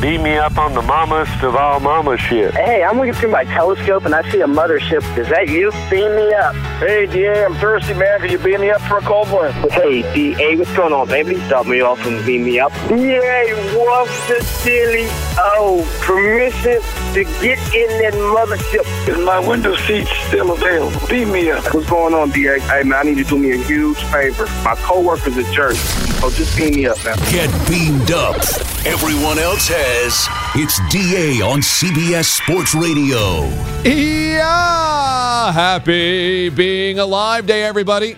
Beat me up on the mamas of all mama shit. Hey, I'm looking through my telescope and I see a mothership. Is that you? Beam me up. Hey, DA, I'm thirsty, man. Can you beat me up for a cold one? Hey, DA, what's going on, baby? Stop me off and beam me up. DA, what's the silly? Oh, permission to get in that mothership. Is my window seat still available? Beat me up. What's going on, DA? Hey, man, I need you to do me a huge favor. My coworker's a jerk. So just beam me up, man. Get beamed up. Everyone else has. It's DA on CBS Sports Radio. Yeah! Happy being alive day, everybody.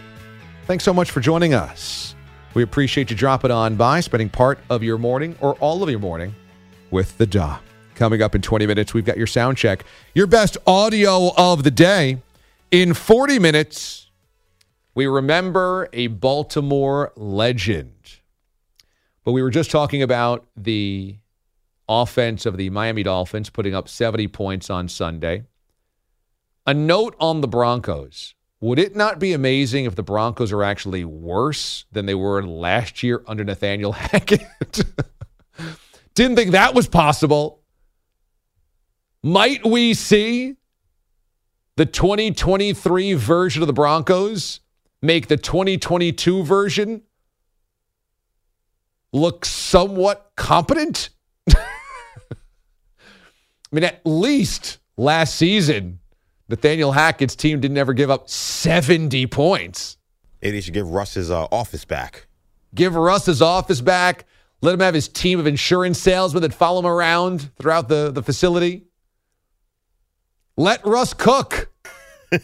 Thanks so much for joining us. We appreciate you dropping on by, spending part of your morning or all of your morning with the DA. Coming up in 20 minutes, we've got your sound check, your best audio of the day. In 40 minutes, we remember a Baltimore legend. But we were just talking about the offense of the Miami Dolphins putting up 70 points on Sunday. A note on the Broncos. Would it not be amazing if the Broncos are actually worse than they were last year under Nathaniel Hackett? Didn't think that was possible. Might we see the 2023 version of the Broncos make the 2022 version look somewhat competent? I mean, at least last season, Nathaniel Hackett's team didn't ever give up 70 points. Maybe they should give Russ his uh, office back. Give Russ his office back. Let him have his team of insurance salesmen that follow him around throughout the, the facility. Let Russ cook.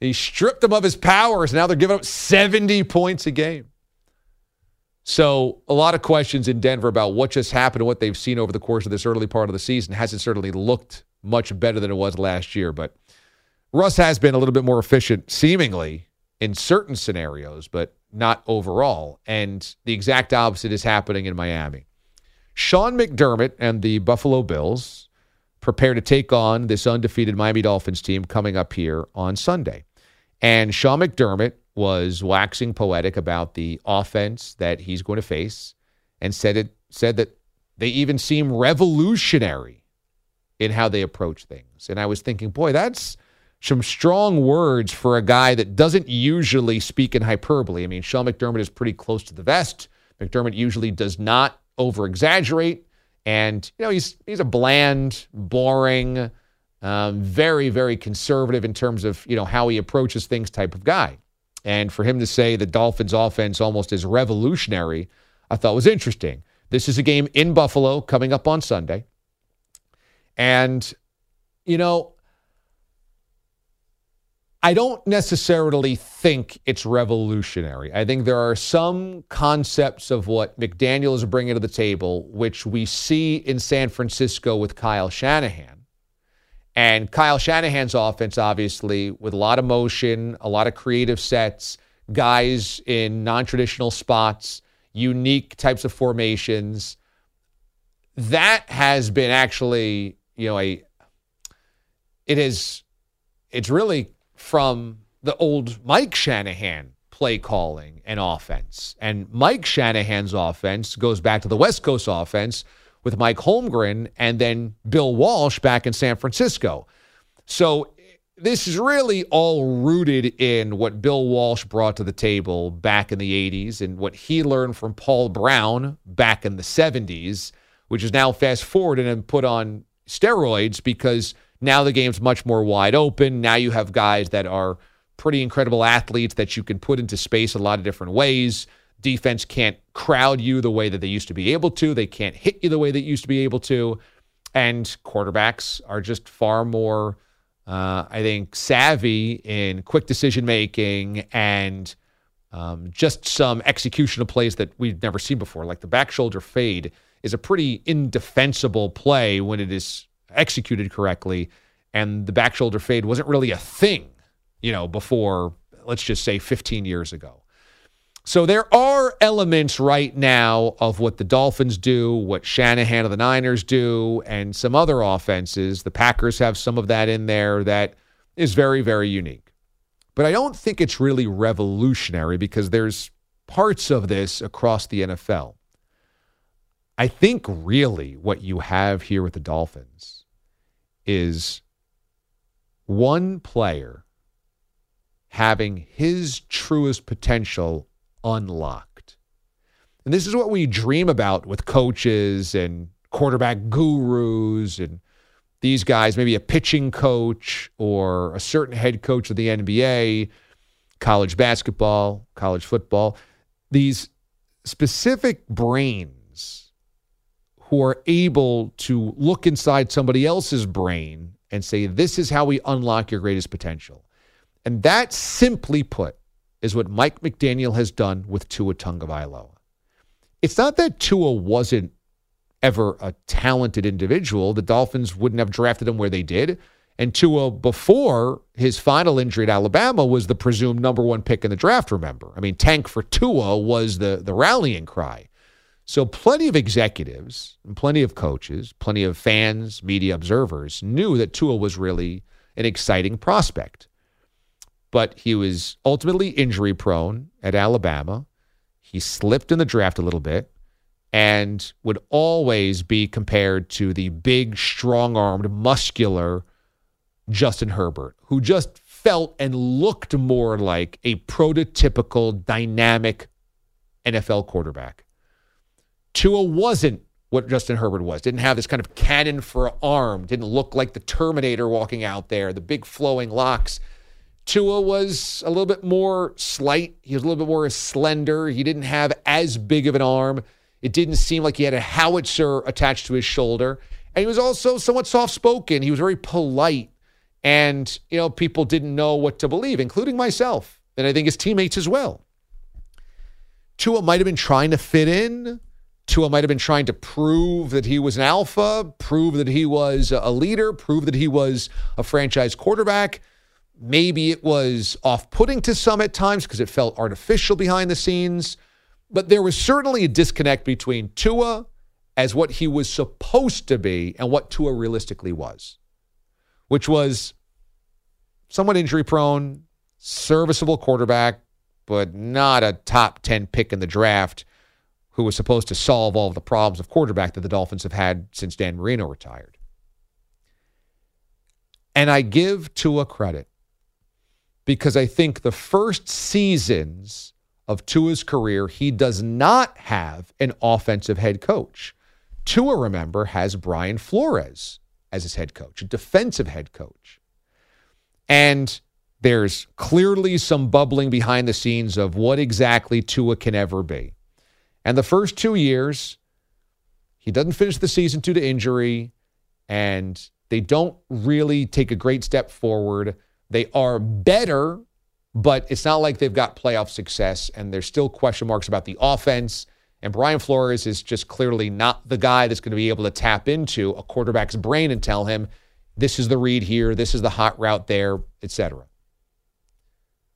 he stripped him of his powers. Now they're giving up 70 points a game. So, a lot of questions in Denver about what just happened and what they've seen over the course of this early part of the season. Hasn't certainly looked much better than it was last year, but Russ has been a little bit more efficient, seemingly, in certain scenarios, but not overall. And the exact opposite is happening in Miami. Sean McDermott and the Buffalo Bills prepare to take on this undefeated Miami Dolphins team coming up here on Sunday. And Sean McDermott was waxing poetic about the offense that he's going to face and said it said that they even seem revolutionary in how they approach things. And I was thinking, boy, that's some strong words for a guy that doesn't usually speak in hyperbole. I mean, Sean McDermott is pretty close to the vest. McDermott usually does not over exaggerate. And, you know, he's he's a bland, boring, um, very, very conservative in terms of, you know, how he approaches things type of guy. And for him to say the Dolphins offense almost is revolutionary, I thought was interesting. This is a game in Buffalo coming up on Sunday. And, you know, I don't necessarily think it's revolutionary. I think there are some concepts of what McDaniel is bringing to the table, which we see in San Francisco with Kyle Shanahan. And Kyle Shanahan's offense, obviously, with a lot of motion, a lot of creative sets, guys in non traditional spots, unique types of formations. That has been actually, you know, a, it is, it's really from the old Mike Shanahan play calling and offense. And Mike Shanahan's offense goes back to the West Coast offense with Mike Holmgren and then Bill Walsh back in San Francisco. So this is really all rooted in what Bill Walsh brought to the table back in the 80s and what he learned from Paul Brown back in the 70s, which is now fast forwarded and put on steroids because now the game's much more wide open. Now you have guys that are pretty incredible athletes that you can put into space a lot of different ways. Defense can't crowd you the way that they used to be able to. They can't hit you the way they used to be able to. And quarterbacks are just far more, uh, I think, savvy in quick decision making and um, just some executional plays that we've never seen before. Like the back shoulder fade is a pretty indefensible play when it is executed correctly. And the back shoulder fade wasn't really a thing, you know, before, let's just say 15 years ago. So there are elements right now of what the Dolphins do, what Shanahan of the Niners do, and some other offenses. The Packers have some of that in there that is very, very unique. But I don't think it's really revolutionary because there's parts of this across the NFL. I think really what you have here with the Dolphins is one player having his truest potential unlocked. And this is what we dream about with coaches and quarterback gurus and these guys, maybe a pitching coach or a certain head coach of the NBA, college basketball, college football. These specific brains who are able to look inside somebody else's brain and say, This is how we unlock your greatest potential. And that, simply put, is what Mike McDaniel has done with Tua Tagovailoa. It's not that Tua wasn't ever a talented individual. The Dolphins wouldn't have drafted him where they did. And Tua, before his final injury at Alabama, was the presumed number one pick in the draft, remember? I mean, tank for Tua was the, the rallying cry. So, plenty of executives plenty of coaches, plenty of fans, media observers knew that Tua was really an exciting prospect but he was ultimately injury prone at Alabama. He slipped in the draft a little bit and would always be compared to the big, strong armed, muscular Justin Herbert, who just felt and looked more like a prototypical, dynamic NFL quarterback. Tua wasn't what Justin Herbert was. Didn't have this kind of cannon for an arm. Didn't look like the Terminator walking out there, the big flowing locks. Tua was a little bit more slight. He was a little bit more slender. He didn't have as big of an arm. It didn't seem like he had a howitzer attached to his shoulder. And he was also somewhat soft spoken. He was very polite. And, you know, people didn't know what to believe, including myself, and I think his teammates as well. Tua might have been trying to fit in. Tua might have been trying to prove that he was an alpha, prove that he was a leader, prove that he was a franchise quarterback. Maybe it was off putting to some at times because it felt artificial behind the scenes. But there was certainly a disconnect between Tua as what he was supposed to be and what Tua realistically was, which was somewhat injury prone, serviceable quarterback, but not a top 10 pick in the draft who was supposed to solve all of the problems of quarterback that the Dolphins have had since Dan Marino retired. And I give Tua credit because I think the first seasons of Tua's career, he does not have an offensive head coach. Tua, remember, has Brian Flores as his head coach, a defensive head coach. And there's clearly some bubbling behind the scenes of what exactly Tua can ever be. And the first two years, he doesn't finish the season due to injury, and they don't really take a great step forward. They are better, but it's not like they've got playoff success, and there's still question marks about the offense. And Brian Flores is just clearly not the guy that's going to be able to tap into a quarterback's brain and tell him, this is the read here, this is the hot route there, etc.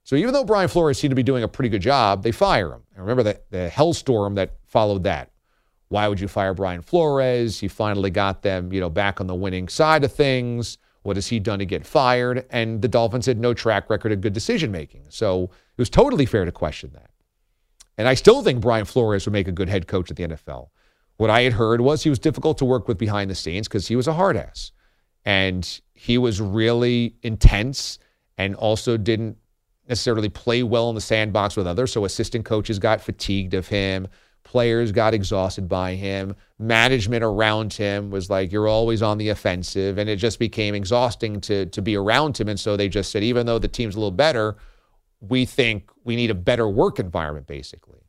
So even though Brian Flores seemed to be doing a pretty good job, they fire him. And remember the, the hellstorm that followed that. Why would you fire Brian Flores? He finally got them, you know, back on the winning side of things. What has he done to get fired? And the Dolphins had no track record of good decision making. So it was totally fair to question that. And I still think Brian Flores would make a good head coach at the NFL. What I had heard was he was difficult to work with behind the scenes because he was a hard ass. And he was really intense and also didn't necessarily play well in the sandbox with others. So assistant coaches got fatigued of him. Players got exhausted by him. Management around him was like, you're always on the offensive. And it just became exhausting to, to be around him. And so they just said, even though the team's a little better, we think we need a better work environment, basically.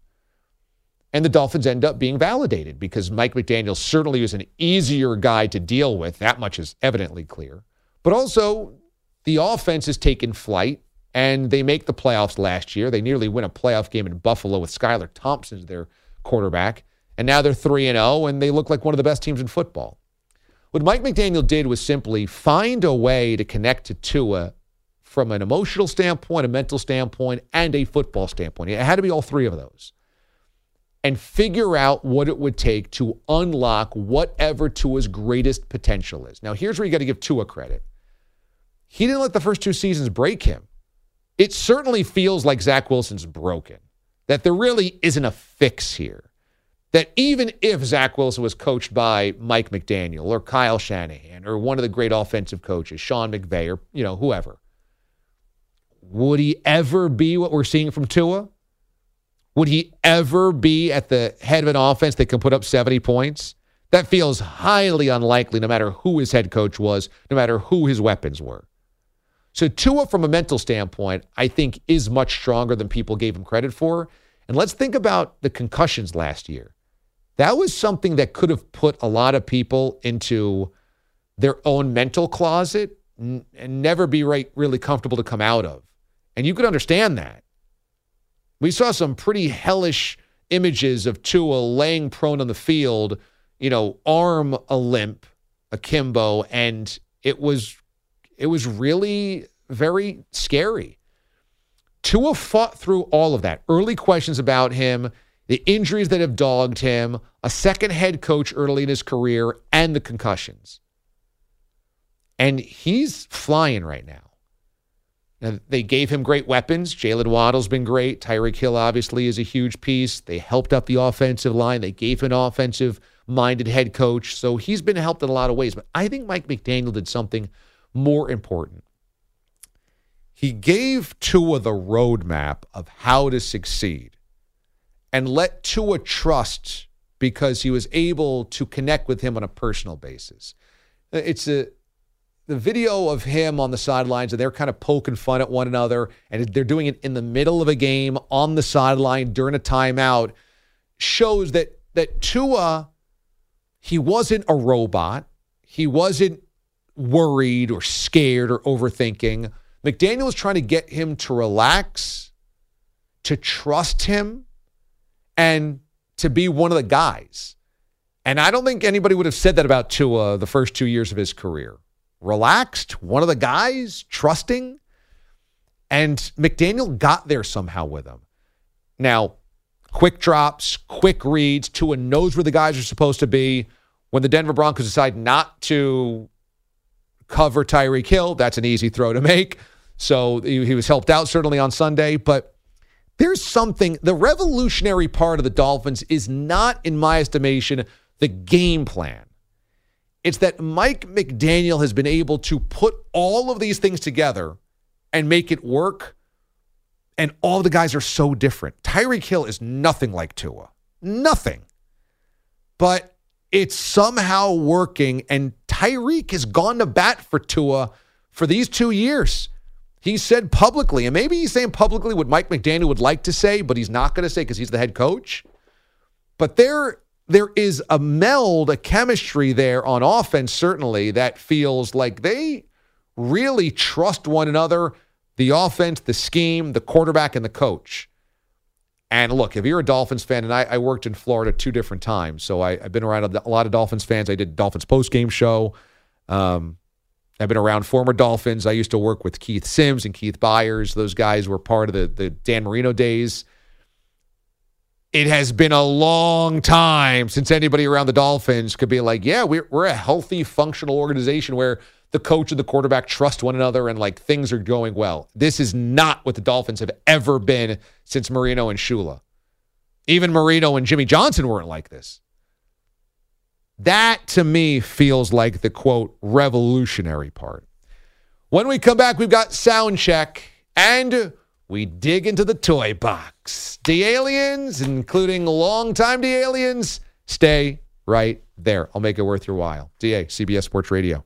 And the Dolphins end up being validated because Mike McDaniel certainly was an easier guy to deal with. That much is evidently clear. But also, the offense has taken flight and they make the playoffs last year. They nearly win a playoff game in Buffalo with Skylar Thompson as their quarterback. And now they're 3 and 0 and they look like one of the best teams in football. What Mike McDaniel did was simply find a way to connect to Tua from an emotional standpoint, a mental standpoint, and a football standpoint. It had to be all three of those. And figure out what it would take to unlock whatever Tua's greatest potential is. Now, here's where you got to give Tua credit. He didn't let the first two seasons break him. It certainly feels like Zach Wilson's broken, that there really isn't a fix here. That even if Zach Wilson was coached by Mike McDaniel or Kyle Shanahan or one of the great offensive coaches, Sean McVay or, you know, whoever, would he ever be what we're seeing from Tua? Would he ever be at the head of an offense that can put up 70 points? That feels highly unlikely no matter who his head coach was, no matter who his weapons were. So Tua, from a mental standpoint, I think is much stronger than people gave him credit for. And let's think about the concussions last year. That was something that could have put a lot of people into their own mental closet and never be right, really comfortable to come out of. And you could understand that. We saw some pretty hellish images of Tua laying prone on the field, you know, arm a limp, akimbo, and it was it was really very scary. Tua fought through all of that. Early questions about him, the injuries that have dogged him, a second head coach early in his career, and the concussions. And he's flying right now. Now, they gave him great weapons. Jalen Waddle's been great. Tyreek Hill obviously is a huge piece. They helped up the offensive line. They gave him an offensive minded head coach. So he's been helped in a lot of ways. But I think Mike McDaniel did something more important. He gave Tua the roadmap of how to succeed and let Tua trust because he was able to connect with him on a personal basis. Uh, it's a the video of him on the sidelines and they're kind of poking fun at one another and they're doing it in the middle of a game on the sideline during a timeout shows that that Tua he wasn't a robot. He wasn't worried or scared or overthinking. McDaniel was trying to get him to relax, to trust him, and to be one of the guys. And I don't think anybody would have said that about Tua the first two years of his career relaxed, one of the guys, trusting. And McDaniel got there somehow with him. Now, quick drops, quick reads. Tua knows where the guys are supposed to be. When the Denver Broncos decide not to cover Tyreek Hill, that's an easy throw to make. So he, he was helped out certainly on Sunday. But there's something, the revolutionary part of the Dolphins is not, in my estimation, the game plan. It's that Mike McDaniel has been able to put all of these things together and make it work. And all the guys are so different. Tyreek Hill is nothing like Tua. Nothing. But it's somehow working. And Tyreek has gone to bat for Tua for these two years. He said publicly, and maybe he's saying publicly what Mike McDaniel would like to say, but he's not going to say because he's the head coach. But there there is a meld, a chemistry there on offense, certainly, that feels like they really trust one another the offense, the scheme, the quarterback, and the coach. And look, if you're a Dolphins fan, and I, I worked in Florida two different times, so I, have been around a, lot of Dolphins fans. I did Dolphins post game show. Um, I've been around former Dolphins. I used to work with Keith Sims and Keith Byars. Those guys were part of the, the Dan Marino days it has been a long time since anybody around the Dolphins could be like, yeah, we're, we're a healthy, functional organization where the coach and the quarterback trust one another and like things are going well. This is not what the Dolphins have ever been since Marino and Shula. Even Marino and Jimmy Johnson weren't like this. That to me feels like the quote revolutionary part. When we come back, we've got sound check and we dig into the toy box. The aliens, including longtime the aliens, stay right there. I'll make it worth your while. DA, CBS Sports Radio.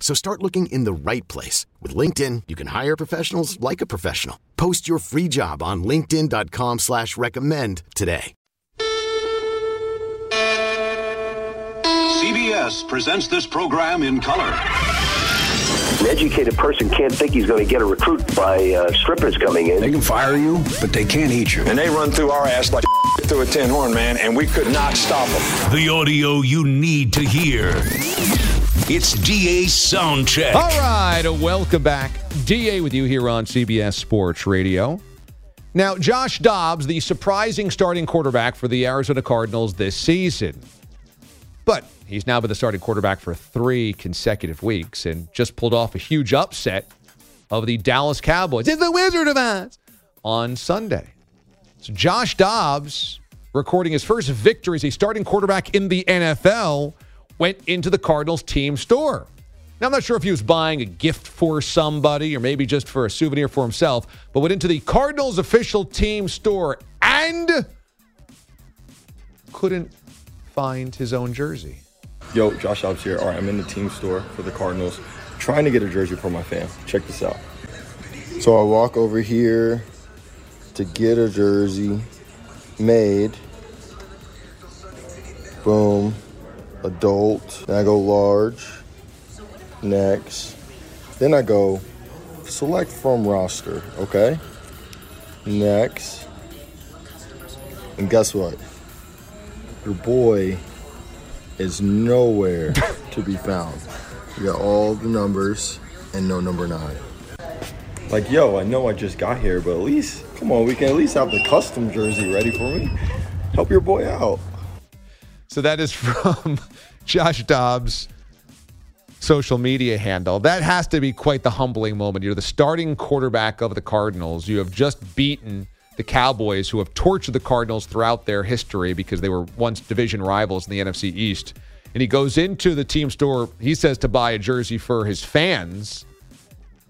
So start looking in the right place. With LinkedIn, you can hire professionals like a professional. Post your free job on linkedin.com slash recommend today. CBS presents this program in color. An educated person can't think he's going to get a recruit by uh, strippers coming in. They can fire you, but they can't eat you. And they run through our ass like through a tin horn, man, and we could not stop them. The audio you need to hear. It's DA Soundcheck. All right, welcome back. DA with you here on CBS Sports Radio. Now, Josh Dobbs, the surprising starting quarterback for the Arizona Cardinals this season. But he's now been the starting quarterback for three consecutive weeks and just pulled off a huge upset of the Dallas Cowboys. It's the Wizard of Oz on Sunday. So Josh Dobbs, recording his first victory as a starting quarterback in the NFL, went into the Cardinals team store. Now, I'm not sure if he was buying a gift for somebody or maybe just for a souvenir for himself, but went into the Cardinals official team store and couldn't find his own jersey. Yo, Josh Dobbs here. All right, I'm in the team store for the Cardinals, trying to get a jersey for my fam. Check this out. So I walk over here to get a jersey made. Boom. Adult. Then I go large. Next. Then I go select from roster. Okay. Next. And guess what? Your boy is nowhere to be found. You got all the numbers and no number nine. Like, yo, I know I just got here, but at least, come on, we can at least have the custom jersey ready for me. Help your boy out. So that is from Josh Dobbs' social media handle. That has to be quite the humbling moment. You're the starting quarterback of the Cardinals. You have just beaten the Cowboys, who have tortured the Cardinals throughout their history because they were once division rivals in the NFC East. And he goes into the team store, he says, to buy a jersey for his fans.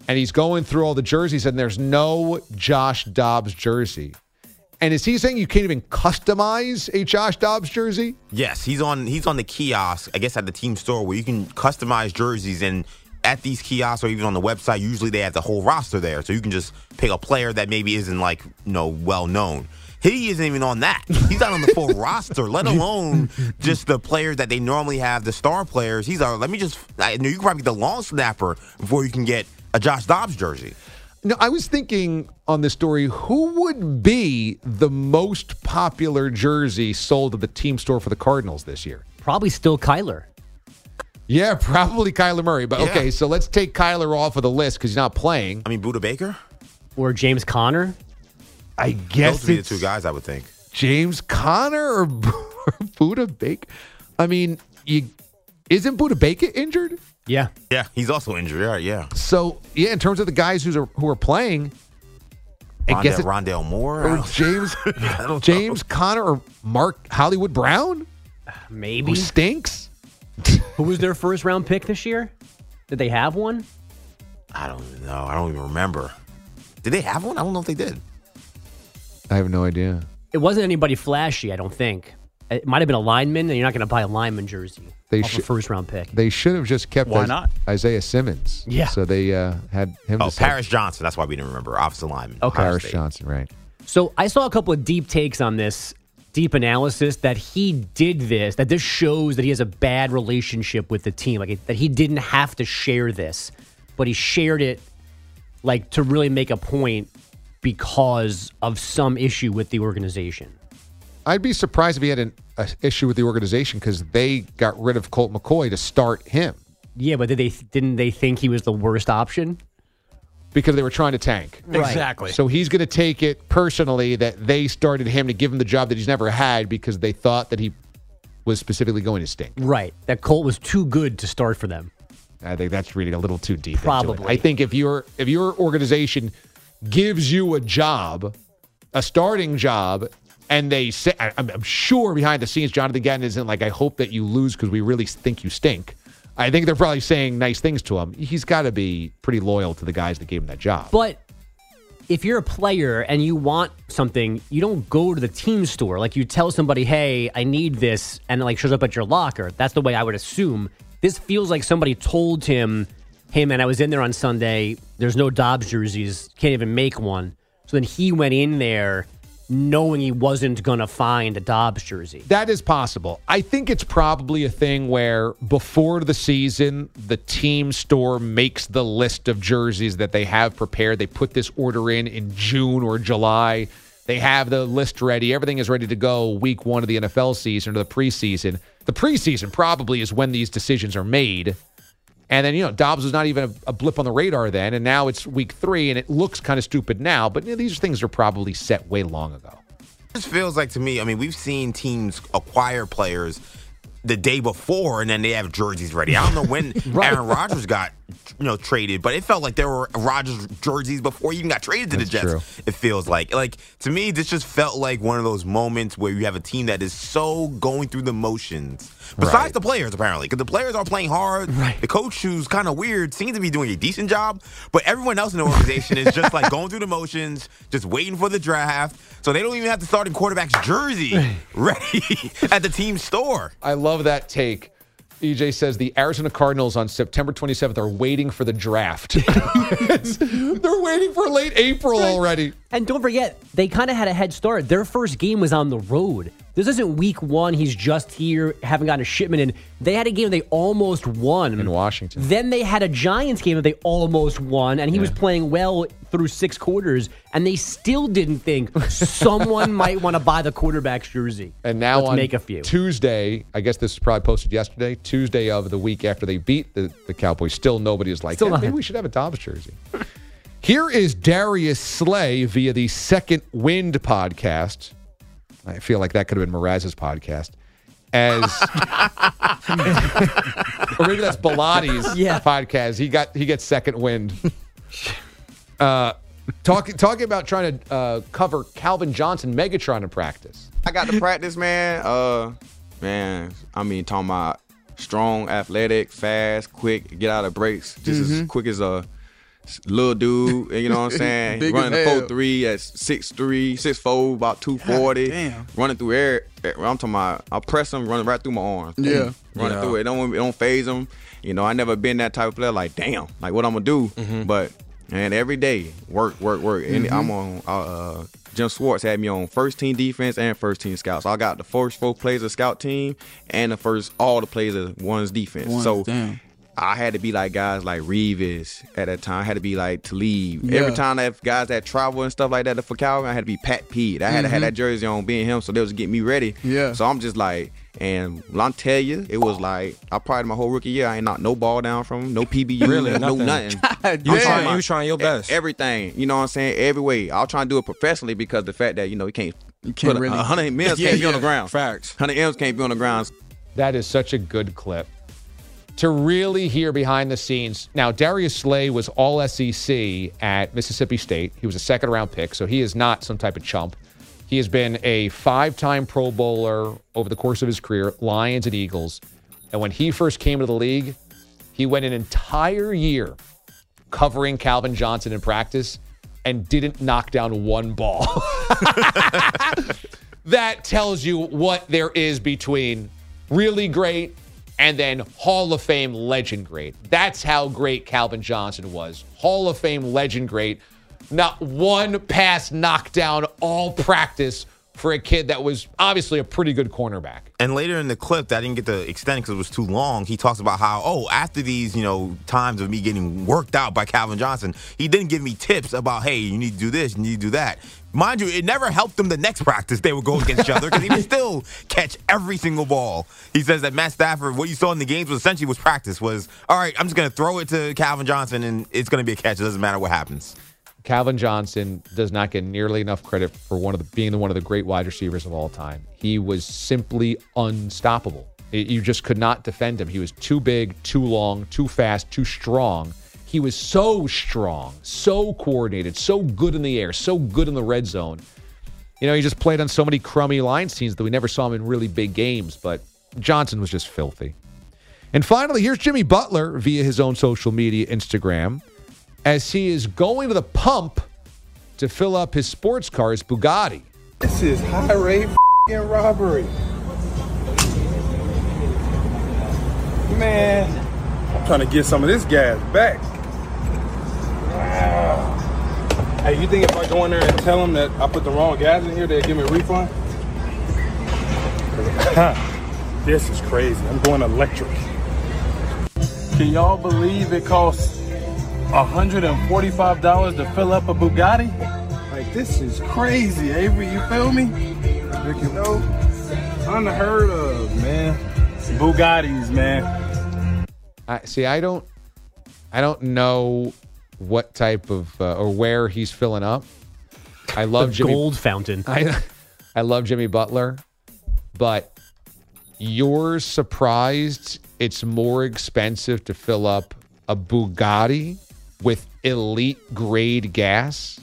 And he's going through all the jerseys, and there's no Josh Dobbs jersey. And is he saying you can't even customize a Josh Dobbs jersey? Yes, he's on he's on the kiosk, I guess at the team store where you can customize jerseys and at these kiosks or even on the website, usually they have the whole roster there. So you can just pick a player that maybe isn't like, you know, well known. He isn't even on that. He's not on the full roster, let alone just the players that they normally have, the star players. He's a, let me just, I know you can probably get the long snapper before you can get a Josh Dobbs jersey. No, I was thinking on this story, who would be the most popular jersey sold at the team store for the Cardinals this year? Probably still Kyler. Yeah, probably Kyler Murray. But Yeah. okay, so let's take Kyler off of the list because he's not playing. I mean, Budda Baker? Or James Conner. I guess Those would be the two guys I would think. James Conner or, or Budda Baker. I mean, you Isn't Budda Baker injured? Yeah. Yeah, he's also injured. Right, yeah. So yeah, in terms of the guys who's are, who are playing, I Rondale, guess it, Rondale Moore. or James James Conner or Mark Hollywood Brown, Maybe. who stinks. Who was their first round pick this year? Did they have one? I don't even know. I don't even remember. Did they have one? I don't know if they did. I have no idea. It wasn't anybody flashy, I don't think. It might have been a lineman, and you're not going to buy a lineman jersey They should- first round pick. They should have just kept Why Is- not? Isaiah Simmons. Yeah. So they uh, had him. Oh, to say- Paris Johnson. That's why we didn't remember. Offensive lineman. Okay. Paris State. Johnson, right? So I saw a couple of deep takes on this, deep analysis that he did this, that this shows that he has a bad relationship with the team, like that he didn't have to share this, but he shared it like to really make a point because of some issue with the organization. I'd be surprised if he had an a issue with the organization because they got rid of Colt McCoy to start him Yeah, but did they didn't they think he was the worst option? because they were trying to tank. Exactly. So he's going to take it personally that they started him to give him the job that he's never had because they thought that he was specifically going to stink. Right. That Colt was too good to start for them. I think that's reading a little too deep. Probably. I think if your if your organization gives you a job, a starting job, and they say, I- I'm, sure behind the scenes, Jonathan Gannon isn't like, I hope that you lose because we really think you stink. I think they're probably saying nice things to him. He's got to be pretty loyal to the guys that gave him that job. But if you're a player and you want something, you don't go to the team store. Like you tell somebody, "Hey, I need this," and it like shows up at your locker. That's the way I would assume. This feels like somebody told him, "Hey, man, I was in there on Sunday. There's no Dobbs jerseys. Can't even make one." So then he went in there knowing he wasn't gonna find a Dobbs jersey. That is possible. I think it's probably a thing where before the season, the team store makes the list of jerseys that they have prepared. They put this order in in June or July. They have the list ready. Everything is ready to go week one of the NFL season or the preseason. The preseason probably is when these decisions are made. And then, you know, Dobbs was not even a, a blip on the radar then. And now it's week three and it looks kind of stupid now. But you know, these things are probably set way long ago. This feels like to me. I mean, we've seen teams acquire players the day before, and then they have jerseys ready. I don't know when Aaron Rodgers got you know traded, but it felt like there were Rodgers jerseys before he even got traded to That's the Jets. true. It feels like like to me, this just felt like one of those moments where you have a team that is so going through the motions. Besides Right. the players, apparently, because the players are playing hard. The coach, who's kind of weird, seems to be doing a decent job, but everyone else in the organization is just like going through the motions, just waiting for the draft. So they don't even have to start the starting quarterback's jersey ready at the team store. I love that take. EJ says the Arizona Cardinals on September 27th are waiting for the draft. They're waiting for late April already. And don't forget, they kind of had a head start. Their first game was on the road. This isn't week one. He's just here, haven't gotten a shipment in. They had a game they almost won in Washington. Then they had a Giants game that they almost won, and he was playing well through six quarters, and they still didn't think someone might want to buy the quarterback's jersey. And now Let's on make a few. Tuesday, I guess this is probably posted yesterday, Tuesday of the week after they beat the, the Cowboys, still nobody is like, Still "Yeah, not- maybe we should have a Dobbs jersey. Here is Darius Slay via the Second Wind podcast. I feel like that could have been Mraz's podcast. As or maybe that's Bilatti's Yeah. podcast. He got he gets second wind. Uh, talking talking about trying to uh, cover Calvin Johnson Megatron in practice. I got to practice, man. Uh, man, I mean, talking about strong, athletic, fast, quick, get out of breaks, just as Mhm. quick as a little dude. You know what I'm saying? Big Running as the hell. four three at six three, six four, about two forty. damn. Running through air. I'm talking about. I press him, running right through my arms. Yeah. running Yeah. through it. Don't it don't phase him. You know, I never been that type of player. Like, damn, like what I'm gonna do. But and every day, work, work, work. And Mhm. I'm on. Uh, Jim Schwartz had me on first team defense and first team scouts. I got the first four plays of scout team and the first all the plays of one's defense. One's, so damn. I had to be like guys like Revis at that time. I had to be like Talib. Yeah. Every time that guys that travel and stuff like that for Calvin, I had to be Pat Pete. I had to have Mhm. that jersey on, being him, so they was getting me ready. Yeah. So I'm just like, and I'll tell you, it was like I probably my whole rookie year, I ain't knocked no ball down from him, no PBU, Really? no Nothing? nothing. You I'm trying, my- you trying your best. Everything, you know what I'm saying? Every way. I'll try and do it professionally because the fact that you know you can't, You can't put a- really- hundred mils Yeah, can't be on the ground. Facts. Hundred M's can't be on the ground. That is such a good clip. To really hear behind the scenes. Now, Darius Slay was all SEC at Mississippi State. He was a second round pick, so he is not some type of chump. He has been a five time Pro Bowler over the course of his career, Lions and Eagles. And when he first came to the league, he went an entire year covering Calvin Johnson in practice and didn't knock down one ball. that tells you what there is between really great and then Hall of Fame legend great. That's how great Calvin Johnson was. Hall of Fame legend great. Not one pass knockdown all practice for a kid that was obviously a pretty good cornerback. And later in the clip, that I didn't get to extend because it was too long. He talks about how, oh, after these, you know, times of me getting worked out by Calvin Johnson, he didn't give me tips about, hey, you need to do this, you need to do that. Mind you, it never helped them the next practice they would go against each other because he would still catch every single ball. He says that Matt Stafford, what you saw in the games was essentially was practice. Was all right. I'm just going to throw it to Calvin Johnson and it's going to be a catch. It doesn't matter what happens. Calvin Johnson does not get nearly enough credit for one of the being one of the great wide receivers of all time. He was simply unstoppable. It- you just could not defend him. He was too big, too long, too fast, too strong. He was so strong, so coordinated, so good in the air, so good in the red zone. You know, he just played on so many crummy Lions teams that we never saw him in really big games, but Johnson was just filthy. And finally, here's Jimmy Butler via his own social media Instagram as he is going to the pump to fill up his sports car, his Bugatti. This is high rate robbery. Man, I'm trying to get some of this gas back. Wow. Hey, you think if I go in there and tell them that I put the wrong gas in here, they'll give me a refund? Huh? This is crazy. I'm going electric. Can y'all believe it costs $145 to fill up a Bugatti? Like, this is crazy, Avery. You feel me? You know, unheard of, man. Bugattis, man. I see. I don't. I don't know what type of uh, or where he's filling up. I love The Jimmy, gold fountain. I I love Jimmy Butler, but you're surprised it's more expensive to fill up a Bugatti with elite grade gas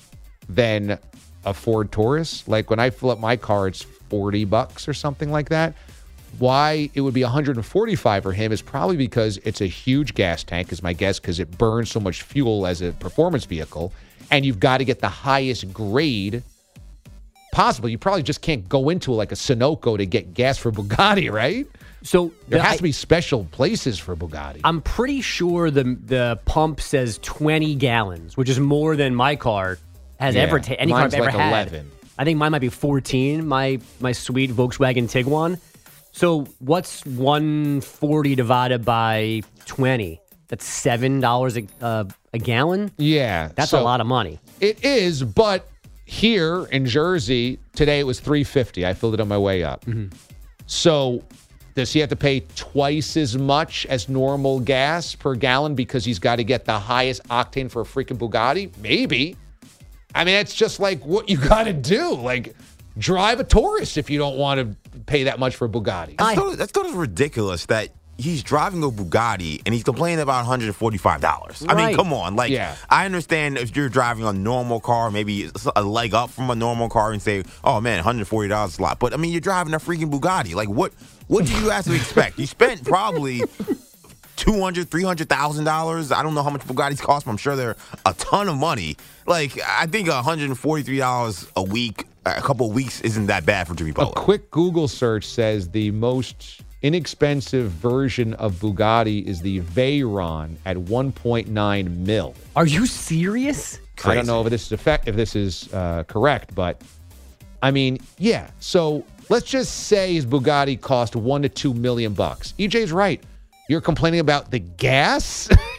than a Ford Taurus. Like when I fill up my car, it's 40 bucks or something like that. Why it would be 145 for him is probably because it's a huge gas tank, is my guess, because it burns so much fuel as a performance vehicle. And you've got to get the highest grade possible. You probably just can't go into like a Sunoco to get gas for Bugatti, right? So there the- has to be special places for Bugatti. I'm pretty sure the the pump says 20 gallons, which is more than my car has Yeah, ever taken. Any car I've ever like had. 11. I think mine might be 14. My my sweet Volkswagen Tiguan. So what's 140 divided by 20? That's seven dollars a uh, a gallon. Yeah, that's so- a lot of money. It is, but here in Jersey today it was 350. I filled it on my way up. So does he have to pay twice as much as normal gas per gallon because he's got to get the highest octane for a freaking Bugatti? Maybe. I mean, it's just like what you got to do. Like drive a Taurus if you don't want to pay that much for a Bugatti. That's still, that's still ridiculous that he's driving a Bugatti and he's complaining about $145. I mean, come on. Like, Yeah. I understand if you're driving a normal car, maybe a leg up from a normal car and say, oh man, $140 is a lot. But I mean, you're driving a freaking Bugatti. Like, what what do you actually expect? You spent probably. Two hundred, three hundred thousand dollars. I don't know how much Bugattis cost, but I'm sure they're a ton of money. Like I think one hundred and forty-three dollars a week, a couple of weeks, isn't that bad for Jimmy Butler. A quick Google search says the most inexpensive version of Bugatti is the Veyron at 1.9 mil. Are you serious? I don't know if this is effect, if this is uh, correct, but I mean, yeah. So let's just say his Bugatti cost one to two million bucks. EJ's right. You're complaining about the gas.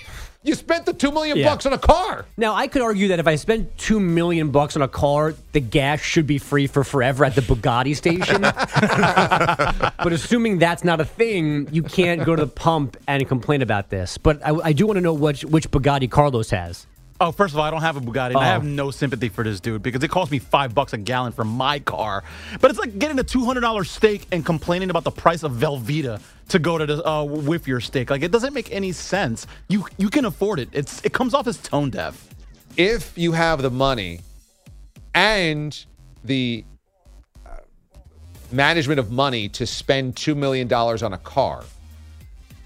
you spent the two million Yeah. bucks on a car. Now I could argue that if I spent two million bucks on a car, the gas should be free for forever at the Bugatti station. but assuming that's not a thing, you can't go to the pump and complain about this. But I, I do want to know which which Bugatti Carlos has. Oh, first of all, I don't have a Bugatti. and I Oh. have no sympathy for this dude because it cost me five bucks a gallon for my car. But it's like getting a two hundred dollar steak and complaining about the price of Velveeta to go to the, uh, with your steak. Like it doesn't make any sense. You you can afford it. It's it comes off as tone deaf. if you have the money and the uh, management of money to spend $2 million on a car,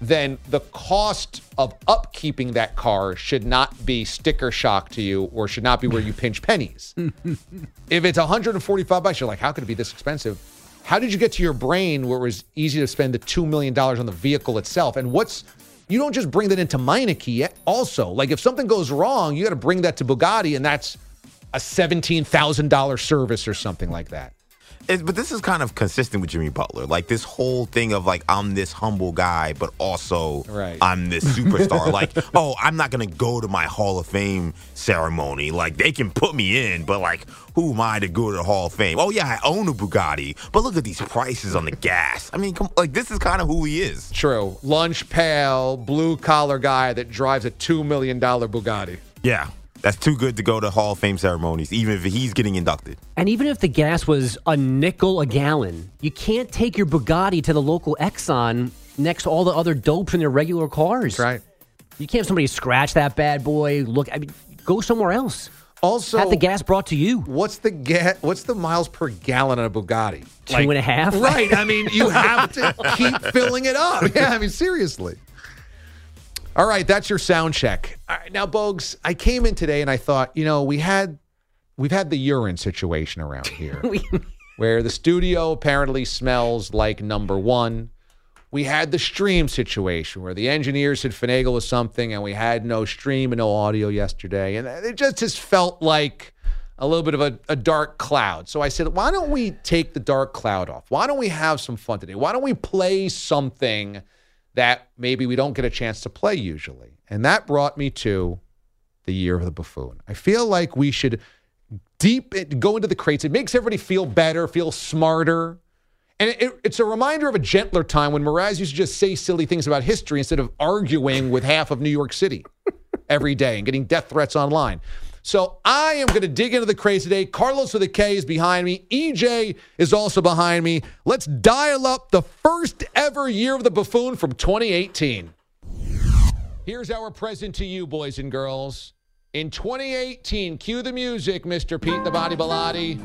then the cost of upkeeping that car should not be sticker shock to you or should not be where you pinch pennies. if it's 145 bucks, you're like, how could it be this expensive? How did you get to your brain where it was easy to spend the $2 million on the vehicle itself? And what's, you don't just bring that into Meineke. Also, like if something goes wrong, you got to bring that to Bugatti and that's a $17,000 service or something like that. It, but this is kind of consistent with Jimmy Butler. Like this whole thing of like I'm this humble guy, but also Right. I'm this superstar. like, oh, I'm not gonna go to my Hall of Fame ceremony. Like they can put me in, but like, who am I to go to the Hall of Fame? Oh yeah, I own a Bugatti, but look at these prices on the gas. I mean, come, like this is kind of who he is. True. Lunch pail, blue collar guy that drives a $2 million Bugatti. Yeah, that's too good to go to Hall of Fame ceremonies, even if he's getting inducted. And even if the gas was a nickel a gallon, you can't take your Bugatti to the local Exxon next to all the other dopes in their regular cars. right. You can't have somebody scratch that bad boy. Look, I mean, go somewhere else. Also, have the gas brought to you. What's the ga- What's the miles per gallon on a Bugatti? Two and a half? Right. I mean, you have to keep filling it up. Yeah. I mean, seriously. All right, that's your sound check. All right, now, Bogues, I came in today and I thought, you know, we had we've had the urine situation around here, where the studio apparently smells like number one. We had the stream situation where the engineers had finagled with something and we had no stream and no audio yesterday. And it just just felt like a little bit of a, a dark cloud. So I said, why don't we take the dark cloud off? Why don't we have some fun today? Why don't we play something that maybe we don't get a chance to play usually? And that brought me to the year of the buffoon. I feel like we should deep go into the crates. It makes everybody feel better, feel smarter. And it, it- it's a reminder of a gentler time when Mraz used to just say silly things about history instead of arguing with half of New York City every day and getting death threats online. So I am going to dig into the crates today. Carlos with a K is behind me. EJ is also behind me. Let's dial up the first ever year of the buffoon from 2018. Here's our present to you, boys and girls. In 2018, cue the music, Mr. Pete the Body Bilotti.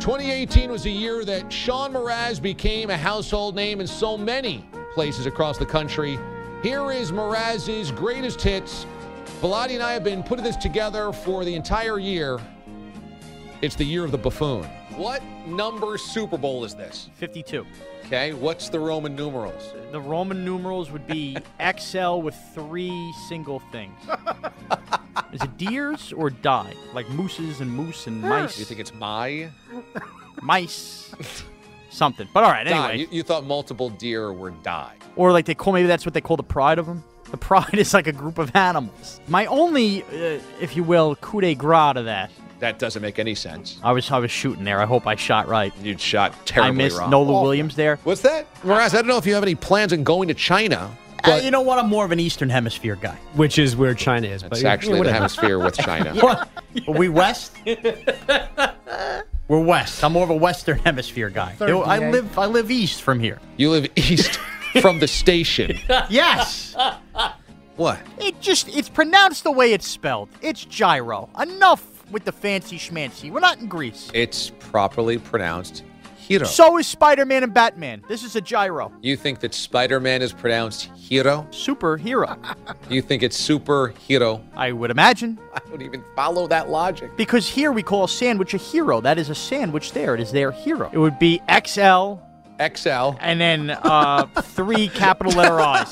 2018 was a year that Sean Mraz became a household name in so many places across the country. Here is Mraz's greatest hits. Bilotti and I have been putting this together for the entire year. It's the year of the buffoon. What number Super Bowl is this? 52. Okay, what's the Roman numerals? The Roman numerals would be XL with three single things. Is it deers or die? Like mooses and moose and mice? You think it's my? mice? Something. But all right, Die. anyway. You, you thought multiple deer were die. Or like they call, maybe that's what they call the pride of them. The pride is like a group of animals. My only, uh, if you will, coup de grace to that. That doesn't make any sense. I was I was shooting there. I hope I shot right. You'd shot terribly I missed wrong. Nola Awful. Williams there. What's that? Mraz, I don't know if you have any plans on going to China. Uh, you know what? I'm more of an Eastern Hemisphere guy. Which is where China is. It's actually the hemisphere with China. What? Are we West? We're West. I'm more of a Western Hemisphere guy. I live I live east from here. You live east from the station. yes. What? It just it's pronounced the way it's spelled. It's gyro. Enough with the fancy schmancy. We're not in Greece. It's properly pronounced hero. So is Spider-Man and Batman. This is a gyro. you think that Spider-Man is pronounced hero? Superhero. You think it's superhero? I would imagine. I don't even follow that logic. Because here we call a sandwich a hero. That is a sandwich there. It is their hero. It would be XL. XL. And then uh, three capital letter I's.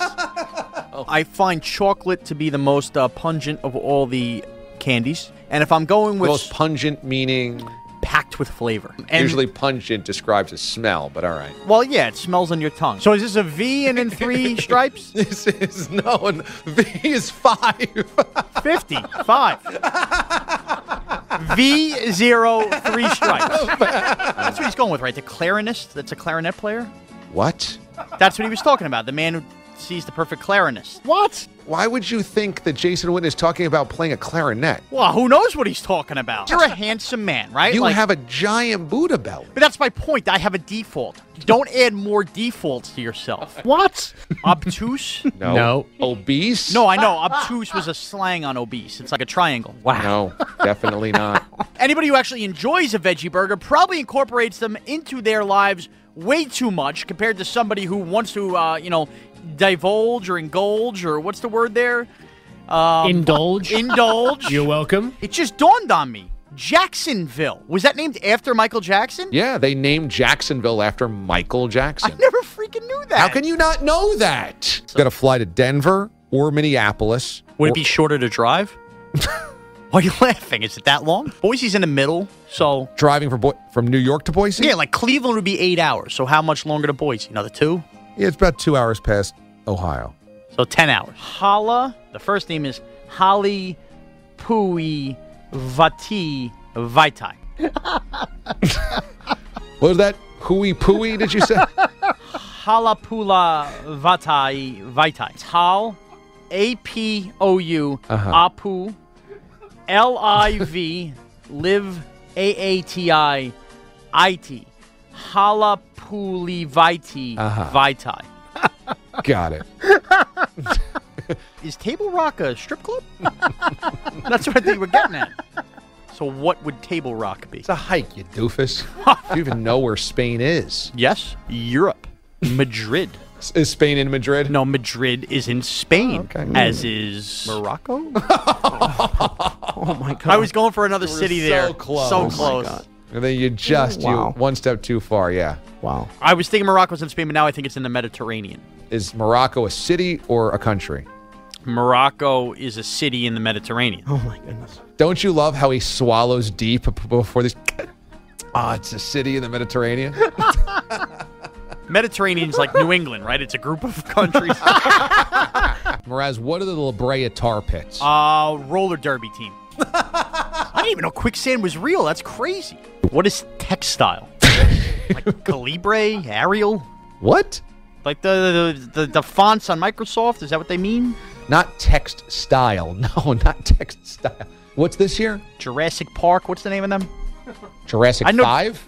Oh. I find chocolate to be the most uh, pungent of all the candies. And if I'm going with Most pungent meaning packed with flavor. And, usually pungent describes a smell, but all right. Well, yeah, it smells on your tongue. So is this a V and then three stripes? This is no, and V is five. 50. Five. V zero three stripes. That's what he's going with, right? The clarinist. That's a clarinet player. What? That's what he was talking about. The man who he's the perfect clarinist. What? Why would you think that Jason Witten is talking about playing a clarinet? Well, who knows what he's talking about? You're a handsome man, right? You Like- have a giant Buddha belly. But that's my point. I have a default. Don't add more defaults to yourself. What? Obtuse? No. Obese? No, I know. Obtuse was a slang on obese. It's like a triangle. Wow. No, definitely not. Anybody who actually enjoys a veggie burger probably incorporates them into their lives way too much compared to somebody who wants to, uh, you know, divulge or indulge or what's the word there? Um, Indulge? Indulge. You're welcome. It just dawned on me. Jacksonville. Was that named after Michael Jackson? Yeah, they named Jacksonville after Michael Jackson. I never freaking knew that. How can you not know that? Got to fly to Denver or Minneapolis. Would or- it be shorter to drive? Why are you laughing? Is it that long? Boise's in the middle, so driving from Bo- from New York to Boise? yeah, like Cleveland would be eight hours. So how much longer to Boise? Another two? Yeah, it's about two hours past Ohio. So ten hours. Hala. The first name is Holly Pui Vati Vaitai. What was that? Hooey pooey, did you say? Halapula Vatai Vaitai. Tal A P O U Uh-huh. Apu L I V Live A A T I I T Halapuli Vaiti Uh-huh. Vaitai. Got it. Is Table Rock a strip club? That's what I think we're getting at. So what would Table Rock be? It's a hike, you doofus. Do you even know where Spain is. Yes, Europe. Madrid. Is Spain in Madrid? No, Madrid is in Spain. Okay. As is Morocco? oh my god! I was going for another You were city so there. close. So Oh close. God. And then you just Wow. you one step too far, yeah. Wow. I was thinking Morocco's in Spain, but now I think it's in the Mediterranean. Is Morocco a city or a country? Morocco is a city in the Mediterranean. Oh my goodness. Don't you love how he swallows deep before this? Ah, it's a city in the Mediterranean. Mediterranean's like New England, right? It's a group of countries. Mraz, what are the La Brea tar pits? uh, roller derby team. I didn't even know quicksand was real. That's crazy. What is textile? like Calibri, Arial? what? Like the, the the the fonts on Microsoft? Is that what they mean? Not text style. No, not text style. What's this here? Jurassic Park. What's the name of them? Jurassic I know- Five?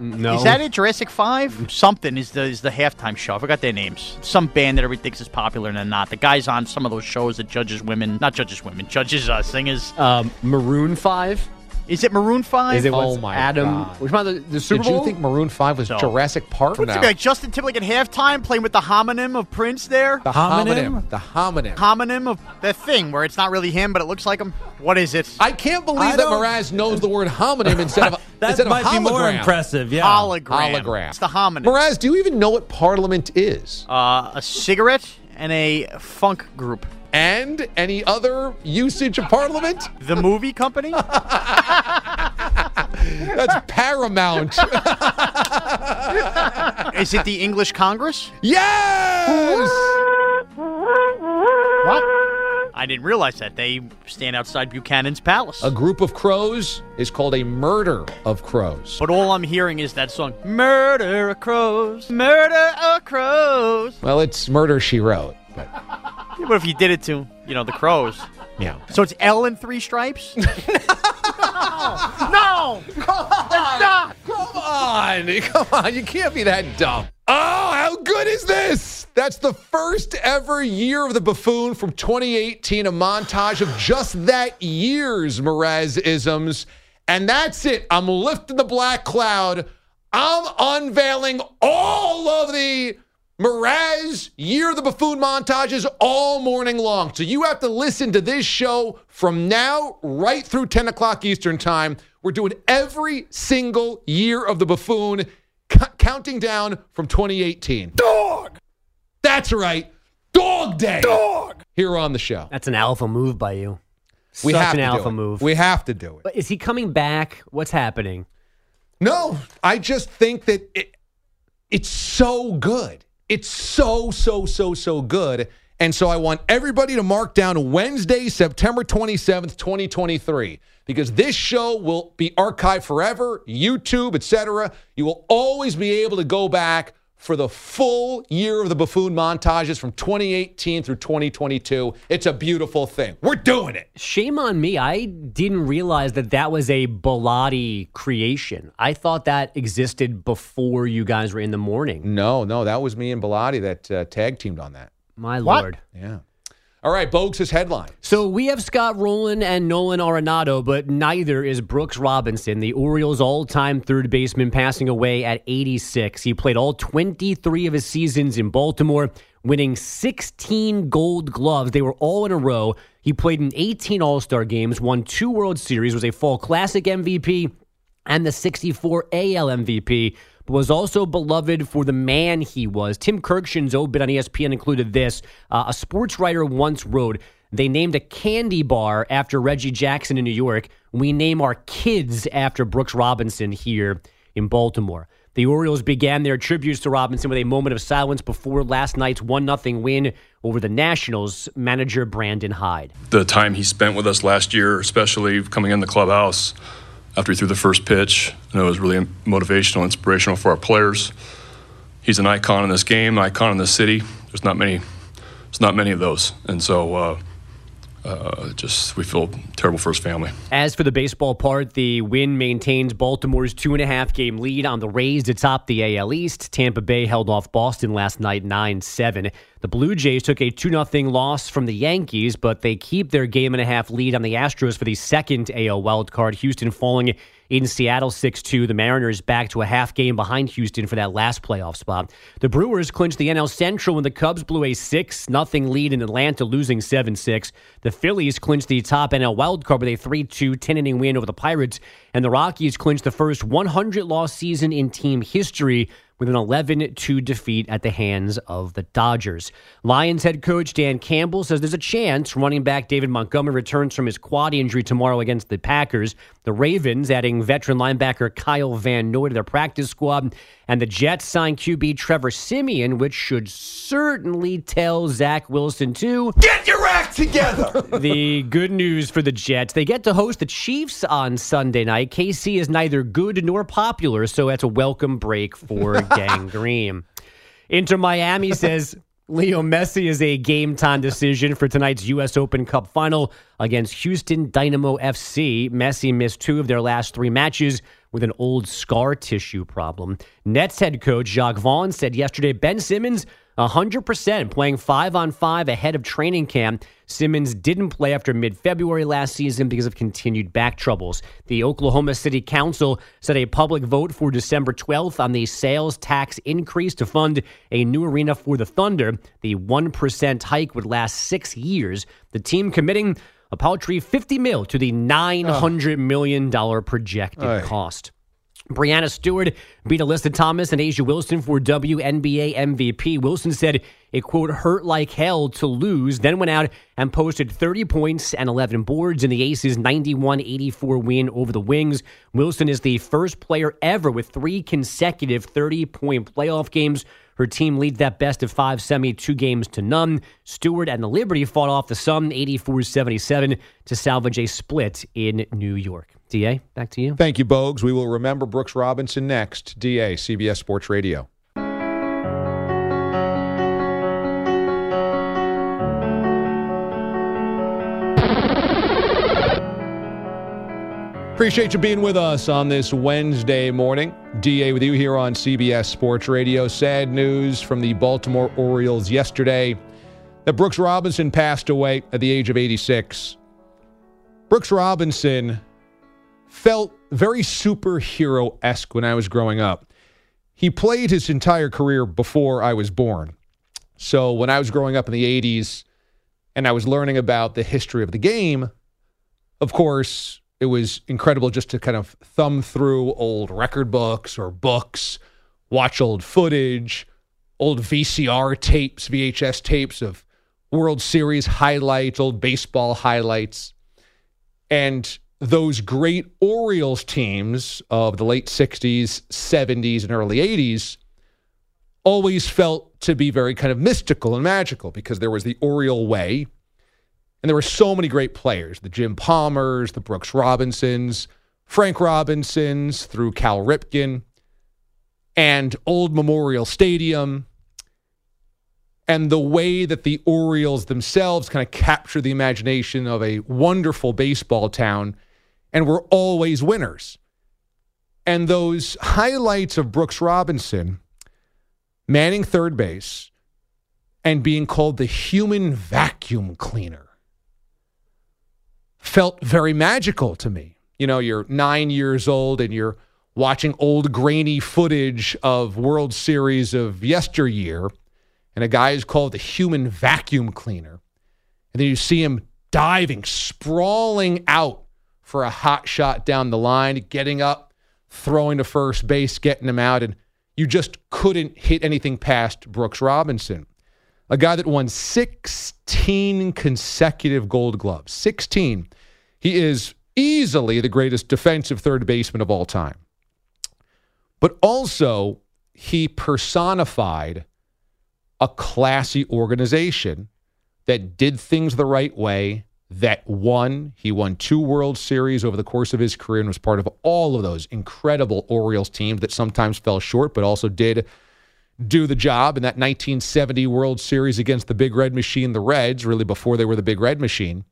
No. Is that it? Jurassic Five? Something is the is the halftime show. I forgot their names. Some band that everybody thinks is popular and they're not. The guy's on some of those shows that judges women, not judges women, judges uh, singers. Um, Maroon Five. Is it Maroon Five? Is it Oh my Adam? God. Which one? The, the Super Did Bowl? you think Maroon 5 was No. Jurassic Park? What's it like Justin Timberlake at halftime playing with the homonym of Prince there? The homonym. The homonym. homonym of the thing where it's not really him, but it looks like him. What is it? I can't believe I that don't- Mraz knows the word homonym instead of That instead might of be more impressive. Yeah. Hologram. Hologram. It's the homonym. Mraz, do you even know what Parliament is? Uh, a cigarette and a funk group. And any other usage of Parliament? The movie company? That's Paramount. Is it the English Congress? yes! What? I didn't realize that. They stand outside Buchanan's palace. A group of crows is called a murder of crows. But all I'm hearing is that song, Murder of Crows, Murder of Crows. Well, it's Murder She Wrote. But What if you did it to, you know, the crows? yeah. So it's L in three stripes? no! No! It's not! Come on. Come on. You can't be that dumb. Oh, how good is this? That's the first ever year of the buffoon from 2018, a montage of just that year's Mraz isms. And that's it. I'm lifting the black cloud. I'm unveiling all of the Mraz Year of the Buffoon montages all morning long. So you have to listen to this show from now right through 10 o'clock Eastern Time. We're doing every single year of the buffoon, c- counting down from 2018. Dog! That's right. Dog Day. Dog! Here on the show. That's an alpha move by you. We Such have an to do alpha it. move. We have to do it. But is he coming back? What's happening? No, I just think that it, it's so good. It's so, so, so, so good. And so I want everybody to mark down Wednesday, September 27th, 2023, because this show will be archived forever, YouTube, etc. You will always be able to go back, for the full year of the buffoon montages from 2018 through 2022. It's a beautiful thing. We're doing it. Shame on me. I didn't realize that that was a Bilotti creation. I thought that existed before you guys were in the morning. No, no, that was me and Bilotti that uh, tag teamed on that. My lord. Yeah. All right, Bogues' headline. So we have Scott Rolen and Nolan Arenado, but neither is Brooks Robinson, the Orioles' all-time third baseman, passing away at 86. He played all 23 of his seasons in Baltimore, winning 16 Gold Gloves. They were all in a row. He played in 18 All-Star games, won two World Series, was a Fall Classic MVP, and the 64 AL MVP was also beloved for the man he was. Tim Kurkjian's obit on ESPN included this. Uh, a sports writer once wrote, they named a candy bar after Reggie Jackson in New York. We name our kids after Brooks Robinson here in Baltimore. The Orioles began their tributes to Robinson with a moment of silence before last night's 1 0 win over the Nationals, manager Brandon Hyde. The time he spent with us last year, especially coming in the clubhouse, after he threw the first pitch. I know it was really motivational, inspirational for our players. He's an icon in this game, an icon in this city. There's not many, there's not many of those, and so uh, uh, just we feel terrible for his family. As for the baseball part, the win maintains Baltimore's two and a half game lead on the Rays atop the AL East. Tampa Bay held off Boston last night 9 7. The Blue Jays took a 2 0 loss from the Yankees, but they keep their game and a half lead on the Astros for the second AL wildcard. Houston falling in Seattle 6 2. The Mariners back to a half game behind Houston for that last playoff spot. The Brewers clinched the NL Central when the Cubs blew a 6 0 lead in Atlanta, losing 7 6. The Phillies clinched the top NL wildcard with a 3 2 10 inning win over the Pirates. And the Rockies clinched the first 100 loss season in team history with an 11 2 defeat at the hands of the Dodgers. Lions head coach Dan Campbell says there's a chance running back David Montgomery returns from his quad injury tomorrow against the Packers. The Ravens adding veteran linebacker Kyle Van Noy to their practice squad. And the Jets signed QB Trevor Siemian, which should certainly tell Zach Wilson to get your act together. the good news for the Jets, they get to host the Chiefs on Sunday night. KC is neither good nor popular, so that's a welcome break for Gang Green. Inter Miami says Leo Messi is a game time decision for tonight's U.S. Open Cup final against Houston Dynamo FC. Messi missed two of their last three matches with an old scar tissue problem. Nets head coach Jacques Vaughn said yesterday Ben Simmons 100% playing 5 on 5 ahead of training camp. Simmons didn't play after mid February last season because of continued back troubles. The Oklahoma City Council set a public vote for December 12th on the sales tax increase to fund a new arena for the Thunder. The 1% hike would last six years. The team committing a paltry 50 mil to the $900 million projected cost. Breanna Stewart beat Alyssa Thomas and A'ja Wilson for WNBA MVP. Wilson said it, quote, hurt like hell to lose, then went out and posted 30 points and 11 boards in the Aces' 91 84 win over the Wings. Wilson is the first player ever with three consecutive 30 point playoff games. Her team leads that best of five semi, two games to none. Stewart and the Liberty fought off the Sun 84 77 to salvage a split in New York. DA, back to you. Thank you, Bogues. We will remember Brooks Robinson next. DA, CBS Sports Radio. Appreciate you being with us on this Wednesday morning. DA with you here on CBS Sports Radio. Sad news from the Baltimore Orioles yesterday that Brooks Robinson passed away at the age of 86. Brooks Robinson felt very superhero esque when I was growing up. He played his entire career before I was born. So when I was growing up in the 80s and I was learning about the history of the game, of course, it was incredible just to kind of thumb through old record books or books, watch old footage, old VCR tapes, VHS tapes of World Series highlights, old baseball highlights. And those great Orioles teams of the late 60s, 70s, and early 80s always felt to be very kind of mystical and magical because there was the Oriole way. And there were so many great players the Jim Palmers, the Brooks Robinsons, Frank Robinsons, through Cal Ripken. and Old Memorial Stadium and the way that the Orioles themselves kind of capture the imagination of a wonderful baseball town and were always winners. And those highlights of Brooks Robinson manning third base and being called the human vacuum cleaner felt very magical to me. You know, you're nine years old and you're watching old grainy footage of World Series of yesteryear, and a guy is called the human vacuum cleaner. And then you see him diving, sprawling out for a hot shot down the line, getting up, throwing to first base, getting him out, and you just couldn't hit anything past Brooks Robinson, a guy that won 16 consecutive gold gloves. 16. He is easily the greatest defensive third baseman of all time. But also, he personified a classy organization that did things the right way, that won. He won two World Series over the course of his career and was part of all of those incredible Orioles teams that sometimes fell short, but also did do the job in that 1970 World Series against the Big Red Machine, the Reds, really before they were the Big Red Machine,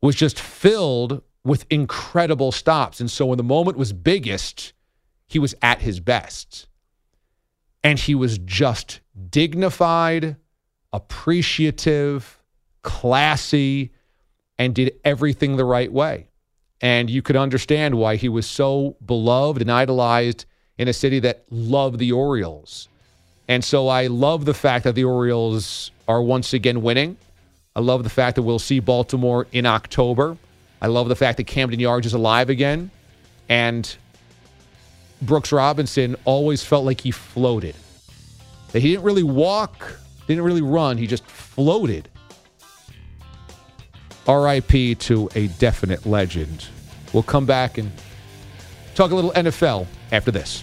was just filled with incredible stops. And so when the moment was biggest, he was at his best. And he was just dignified, appreciative, classy, and did everything the right way. And you could understand why he was so beloved and idolized in a city that loved the Orioles. And so I love the fact that the Orioles are once again winning. I love the fact that we'll see Baltimore in October. I love the fact that Camden Yards is alive again. And Brooks Robinson always felt like he floated. That he didn't really walk, didn't really run, he just floated. RIP to a definite legend. We'll come back and talk a little NFL after this.